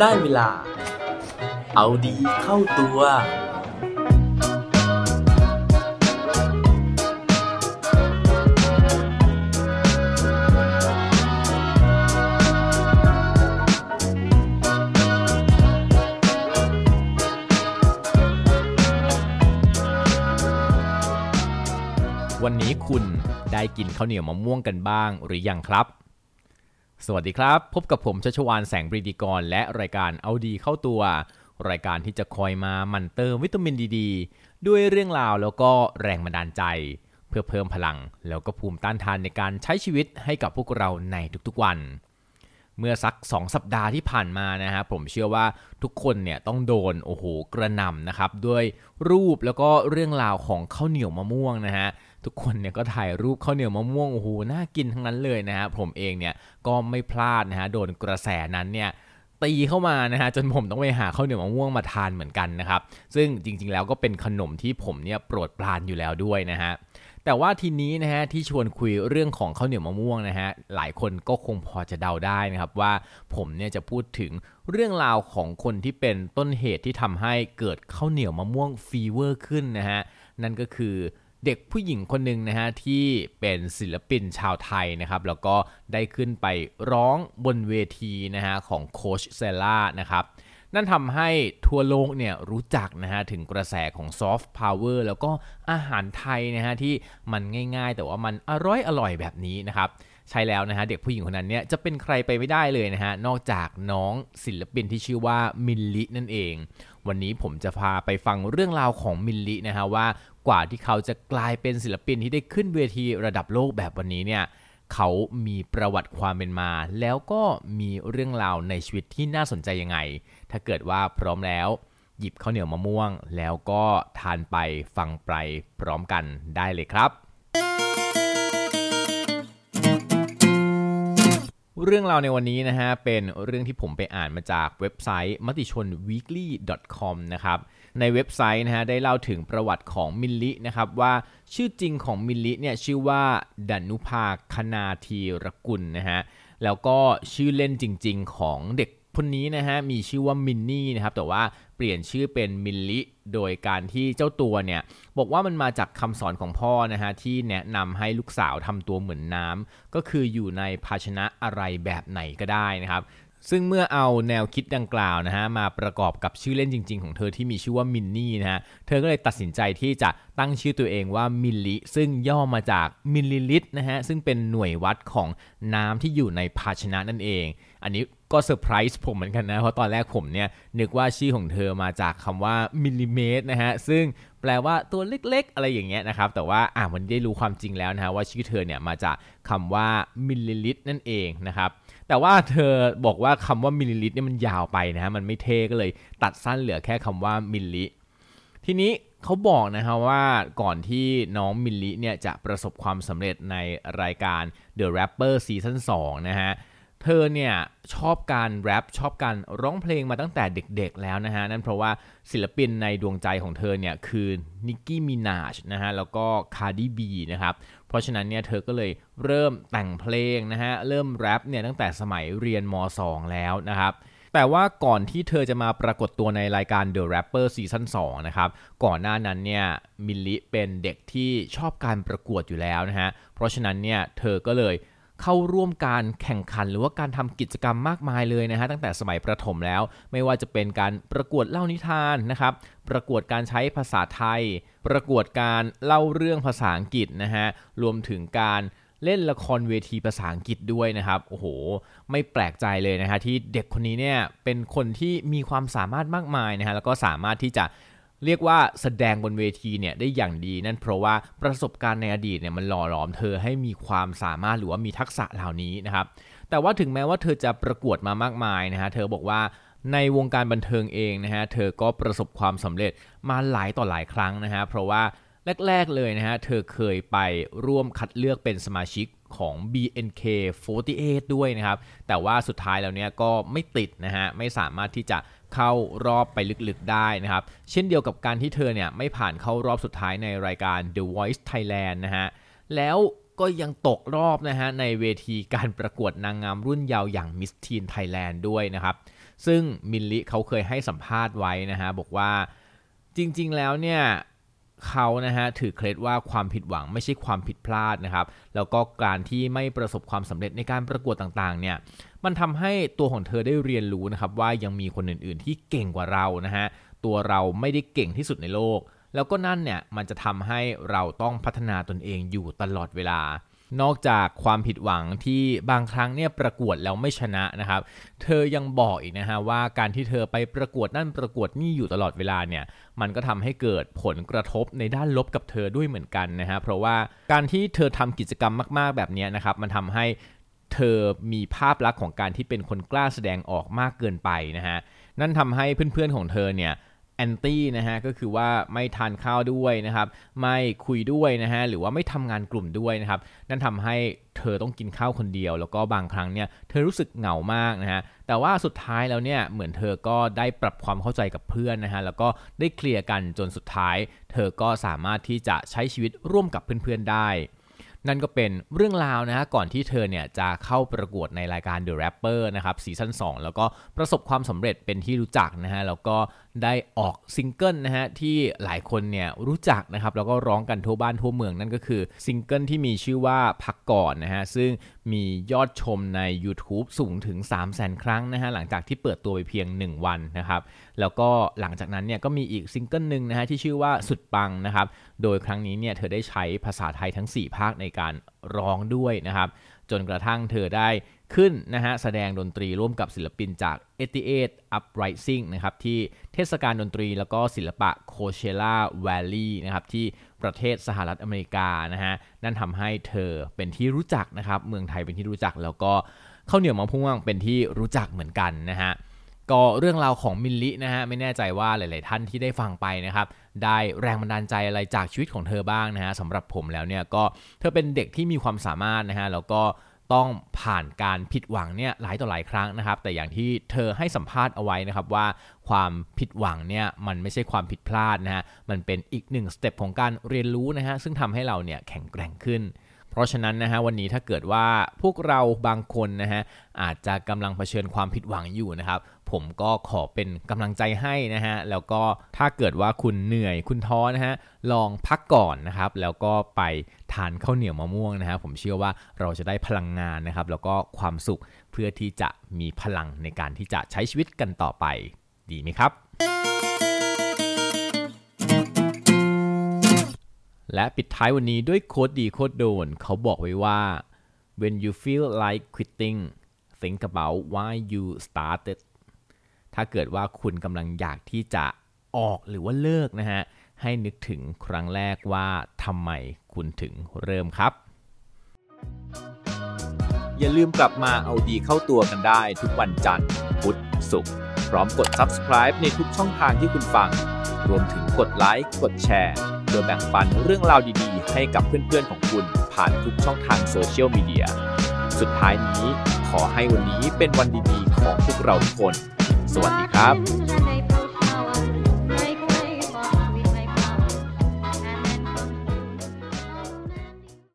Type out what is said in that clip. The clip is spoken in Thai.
ได้เวลา เอาดีเข้าตัว วันนี้คุณได้กินข้าวเหนียวมะม่วงกันบ้างหรือยังครับ สวัสดีครับ พบกับผมชัชวานแสงบรีดีกร และรายการเอาดีเข้าตัว รายการที่จะคอยมามั่นเติมวิตามินดีดด้วยเรื่องราวแล้วก็แรงบันดาลใจ เพื่อเพิ่มพลัง แล้วก็ภูมิต้านทานในการใช้ชีวิตให้กับพวกเราในทุกๆวัน เมื่อสัก 2 สัปดาห์ที่ผ่านมานะฮะผมเชื่อว่าทุกคนเนี่ยต้องโดนโอ้โหกระหน่ำนะครับด้วยรูปแล้วก็เรื่องราวของข้าวเหนียวมะม่วงนะฮะ ทุกคนเนี่ยก็ถ่ายรูปข้าวเหนียวมะม่วงโอ้โหน่ากินทั้งนั้นเลยนะฮะผมเองเนี่ยก็ไม่พลาดนะฮะโดนกระแสนั้นเนี่ยตีเข้ามานะฮะจนผมต้องไปหาข้าวเหนียวมะม่วงมาทานเหมือนกันนะครับซึ่งจริงๆแล้วก็เป็นขนมที่ผมเนี่ยโปรดปรานอยู่แล้วด้วยนะฮะแต่ว่าทีนี้นะฮะที่ชวนคุยเรื่องของข้าวเหนียวมะม่วงนะฮะหลายคนก็คงพอจะเดาได้นะครับว่าผมเนี่ยจะพูดถึงเรื่องราวของคนที่เป็นต้นเหตุที่ทำให้เกิดข้าวเหนียวมะม่วงฟีเวอร์ขึ้นนะฮะนั่นก็คือ เด็กผู้หญิงคนหนึ่งนะฮะที่เป็นศิลปินชาวไทยนะครับแล้วก็ได้ขึ้นไปร้องบนเวทีนะฮะของ Coachella นะครับนั่นทำให้ทั่วโลกเนี่ยรู้จักนะฮะถึงกระแสของซอฟต์พาวเวอร์แล้วก็อาหารไทยนะฮะที่มันง่ายๆ แต่ว่ามันอร่อยอร่อยแบบนี้นะครับใช่แล้วนะฮะเด็กผู้หญิงคนนั้นเนี่ยจะเป็นใครไปไม่ได้เลยนะฮะนอกจากน้องศิลปินที่ชื่อว่ามิลลินั่นเอง วันนี้ผมจะพาไปฟังเรื่องราวของมิลลินะฮะว่ากว่าที่เขาจะกลายเป็นศิลปินที่ได้ขึ้นเวทีระดับโลกแบบวันนี้เนี่ยเขามีประวัติความเป็นมา แล้วก็มีเรื่องราวในชีวิตที่น่าสนใจยังไง ถ้าเกิดว่าพร้อมแล้ว หยิบข้าวเหนียวมะม่วง แล้วก็ทานไปฟังไปพร้อมกันได้เลยครับ เรื่องราวในวันนี้นะฮะเป็นเรื่องที่ผมไปอ่านมาจากเว็บไซต์มติชน weekly com นะครับในเว็บไซต์นะฮะได้เล่าถึงประวัติของมิลลินะครับว่าชื่อจริงของมิลลิเนี่ยชื่อว่าดันุภาคณาทีรกุลนะฮะแล้วก็ชื่อเล่นจริง ๆ ของเด็กคนนี้นะฮะมีชื่อว่ามินนี่นะครับแต่ว่า ปลี่ยนชื่อเป็นมิลลิโดยการที่เจ้าตัวเนี่ยบอกว่ามันมาจากคำสอนของพ่อนะฮะที่แนะนำให้ลูกสาวทำตัวเหมือนน้ำก็คืออยู่ในภาชนะอะไรแบบไหนก็ได้นะครับซึ่งเมื่อเอาแนวคิดดังกล่าวนะฮะมาประกอบกับชื่อเล่นจริง ๆ ของเธอที่มีชื่อว่ามินนี่นะฮะเธอก็เลยตัดสินใจที่จะตั้งชื่อตัวเองว่ามิลลิซึ่งย่อมาจากมิลลิลิตรนะฮะซึ่งเป็นหน่วยวัดของน้ำที่อยู่ในภาชนะนั่นเอง อันนี้ ก็เซอร์ไพรส์ผมเหมือนกันนะ เพราะตอนแรกผมเนี่ยนึกว่าชื่อของเธอมาจากคำว่ามิลลิเมตรนะฮะ ซึ่งแปลว่าตัวเล็กๆ อะไรอย่างเงี้ยนะครับ แต่ว่าอ่าวันนี้ได้รู้ความจริงแล้วนะฮะว่าชื่อเธอเนี่ยมาจากคำว่ามิลลิลิตรนั่นเองนะครับแต่ว่าเธอบอกว่าคำว่ามิลลิลิตรเนี่ยมันยาวไปนะฮะมันไม่เท่ก็เลยตัดสั้นเหลือแค่คำว่ามิลลิทีนี้เขาบอกนะฮะว่าก่อนที่น้องมิลลิเนี่ยจะประสบความสำเร็จในรายการ The Rapper Season 2 นะฮะ เธอเนี่ยชอบการแรปชอบการร้องเพลงมาตั้งแต่เด็กๆแล้วนะฮะ นั่นเพราะว่าศิลปินในดวงใจของเธอเนี่ยคือNicki Minaj นะฮะ แล้วก็ Cardi B นะครับ เพราะฉะนั้นเนี่ยเธอก็เลยเริ่มแต่งเพลงนะฮะ เริ่มแรปเนี่ยตั้งแต่สมัยเรียนม .2 แล้วนะครับแต่ว่าก่อนที่เธอจะมาปรากฏตัวในรายการ The Rapper Season 2นะครับ ก่อนหน้านั้นเนี่ยมิลลิเป็นเด็กที่ชอบการประกวดอยู่แล้วนะฮะ เพราะฉะนั้นเนี่ยเธอก็เลย เข้าร่วมการแข่งขัน หรือว่าการทำกิจกรรมมากมายเลยนะฮะตั้งแต่สมัยประถมแล้ว ไม่ว่าจะเป็นการประกวดเล่านิทานนะครับประกวดการใช้ภาษาไทย ประกวดการเล่าเรื่องภาษาอังกฤษนะฮะรวมถึงการเล่นละครเวทีภาษาอังกฤษด้วยนะครับ โอ้โห ไม่แปลกใจเลยนะฮะที่เด็กคนนี้เนี่ยเป็นคนที่มีความสามารถมากมายนะฮะแล้วก็สามารถที่จะ เรียกว่าแสดงบนเวทีเนี่ยได้อย่างดีนั่นเพราะว่าประสบการณ์ในอดีตเนี่ยมันหล่อหลอมเธอให้มีความสามารถหรือว่ามีทักษะเหล่านี้นะครับแต่ว่าถึงแม้ว่าเธอจะประกวดมามากมายนะฮะเธอบอกว่าในวงการบันเทิงเองนะฮะเธอก็ประสบความสำเร็จมาหลายต่อหลายครั้งนะฮะเพราะว่าแรก ๆ เลยนะฮะเธอเคยไปร่วมคัดเลือกเป็นสมาชิกของ BNK48 ด้วยนะครับ แต่ว่าสุดท้ายแล้วเนี่ยก็ไม่ติดนะฮะ ไม่สามารถที่จะ เข้ารอบไปลึกๆได้นะครับ เช่นเดียวกับการที่เธอเนี่ยไม่ผ่านเข้ารอบสุดท้ายในรายการ The Voice Thailand นะฮะ แล้วก็ยังตกรอบนะฮะในเวทีการประกวดนางงามรุ่นยาวอย่าง Miss Teen Thailand ด้วยนะครับ ซึ่งมินลิเขาเคยให้สัมภาษณ์ไว้นะฮะบอกว่าจริงๆแล้วเนี่ย เขานะฮะถือเคล็ดว่าความผิดหวังไม่ใช่ความผิดพลาดนะครับ แล้วก็การที่ไม่ประสบความสำเร็จในการประกวดต่างๆเนี่ยมันทำให้ตัวของเธอได้เรียนรู้นะครับว่ายังมีคนอื่นๆที่เก่งกว่าเรานะฮะตัวเราไม่ได้เก่งที่สุดในโลก แล้วก็นั่นเนี่ยมันจะทำให้เราต้องพัฒนาตนเองอยู่ตลอดเวลา นอกจากความผิดหวังที่บางครั้งเนี่ยประกวดแล้วไม่ชนะนะครับ เธอยังบอกอีกนะฮะว่าการที่เธอไปประกวดนั่นประกวดนี่อยู่ตลอดเวลาเนี่ยมันก็ทำให้เกิดผลกระทบในด้านลบกับเธอด้วยเหมือนกันนะฮะเพราะว่าการที่เธอทำกิจกรรมมากๆแบบนี้นะครับมันทำให้เธอมีภาพลักษณ์ของการที่เป็นคนกล้าแสดงออกมากเกินไปนะฮะนั่นทำให้เพื่อนๆของเธอเนี่ย แอนตี้นะฮะก็คือว่าไม่ทานข้าวด้วยนะครับ ไม่คุยด้วยนะฮะหรือว่าไม่ทำงานกลุ่มด้วยนะครับ นั่นทำให้เธอต้องกินข้าวคนเดียว แล้วก็บางครั้งเนี่ยเธอรู้สึกเหงามากนะฮะแต่ว่าสุดท้ายแล้วเนี่ยเหมือนเธอก็ได้ปรับความเข้าใจกับเพื่อนนะฮะแล้วก็ได้เคลียร์กันจนสุดท้าย เธอก็สามารถที่จะใช้ชีวิตร่วมกับเพื่อนๆได้ นั่นก็เป็นเรื่องราวนะฮะก่อนที่เธอเนี่ยจะเข้าประกวดในรายการ The Rapper นะครับซีซั่น2 แล้วก็ประสบความสำเร็จเป็นที่รู้จักนะฮะแล้วก็ได้ออกซิงเกิลนะฮะที่หลายคนเนี่ยรู้จักนะครับแล้วก็ร้องกันทั่วบ้านทั่วเมืองนั่นก็คือซิงเกิลที่มีชื่อว่าพักก่อนนะฮะซึ่งมียอดชมใน YouTube สูงถึง 3 0 0 0 0 0 ครั้งนะฮะหลังจากที่เปิดตัวไปเพียง 1 วันนะครับแล้วก็หลังจากนั้นเนี่ยก็มีอีกซิงเกิลหนึ่งนะฮะที่ชื่อว่าสุดปังนะครับโดยครั้งนี้เนี่ยเธอได้ใช้ภาษาไทยทั้ง 4 ภาคในการร้องด้วยนะครับ จนกระทั่งเธอได้ขึ้นนะฮะแสดงดนตรีร่วมกับศิลปินจาก88 Uprising นะครับที่เทศกาลดนตรีแล้วก็ศิลปะ Coachella Valley นะครับที่ประเทศสหรัฐอเมริกานะฮะนั่นทำให้เธอเป็นที่รู้จักนะครับ เมืองไทยเป็นที่รู้จักแล้วก็ข้าวเหนียวมะม่วงเป็นที่รู้จักเหมือนกันนะฮะ ก็เรื่องราวของมิลลินะฮะไม่แน่ใจว่าหลาย ๆ ท่านที่ได้ฟังไปนะครับได้แรงบันดาลใจอะไรจากชีวิตของเธอบ้างนะฮะสำหรับผมแล้วเนี่ยก็เธอเป็นเด็กที่มีความสามารถนะฮะแล้วก็ต้องผ่านการผิดหวังเนี่ยหลายต่อหลายครั้งนะครับ แต่อย่างที่เธอให้สัมภาษณ์เอาไว้นะครับว่าความผิดหวังเนี่ยมันไม่ใช่ความผิดพลาดนะฮะมันเป็นอีกหนึ่งสเต็ปของการเรียนรู้นะฮะซึ่งทำให้เราเนี่ยแข็งแกร่งขึ้น เพราะฉะนั้นนะฮะวันนี้ถ้าเกิดว่าพวกเราบางคนนะฮะอาจจะกำลังเผชิญความผิดหวังอยู่นะครับผมก็ขอเป็นกำลังใจให้นะฮะแล้วก็ถ้าเกิดว่าคุณเหนื่อยคุณท้อนะฮะลองพักก่อนนะครับแล้วก็ไปทานข้าวเหนียวมะม่วงนะฮะผมเชื่อว่าเราจะได้พลังงานนะครับแล้วก็ความสุขเพื่อที่จะมีพลังในการที่จะใช้ชีวิตกันต่อไปดีไหมครับ และปิดท้ายวันนี้ด้วยโค้ดดีโค้ดโดน เขาบอกไว้ว่า when you feel like quitting think about why you started ถ้าเกิดว่าคุณกำลังอยากที่จะออกหรือว่าเลิกนะฮะ ให้นึกถึงครั้งแรกว่าทำไมคุณถึงเริ่มครับ อย่าลืมกลับมาเอาดีเข้าตัวกันได้ทุกวันจันทร์พุธศุกร์พร้อมกด subscribe ในทุกช่องทางที่คุณฟัง รวมถึงกดไลค์กดแชร์ เดือแบ่งปันเรื่องราวดีๆ ให้กับเพื่อนๆของคุณผ่านทุกช่องทางโซเชียลมีเดีย สุดท้ายนี้ขอให้วันนี้เป็นวันดีๆ ของพวกเราทุกคน สวัสดีครับ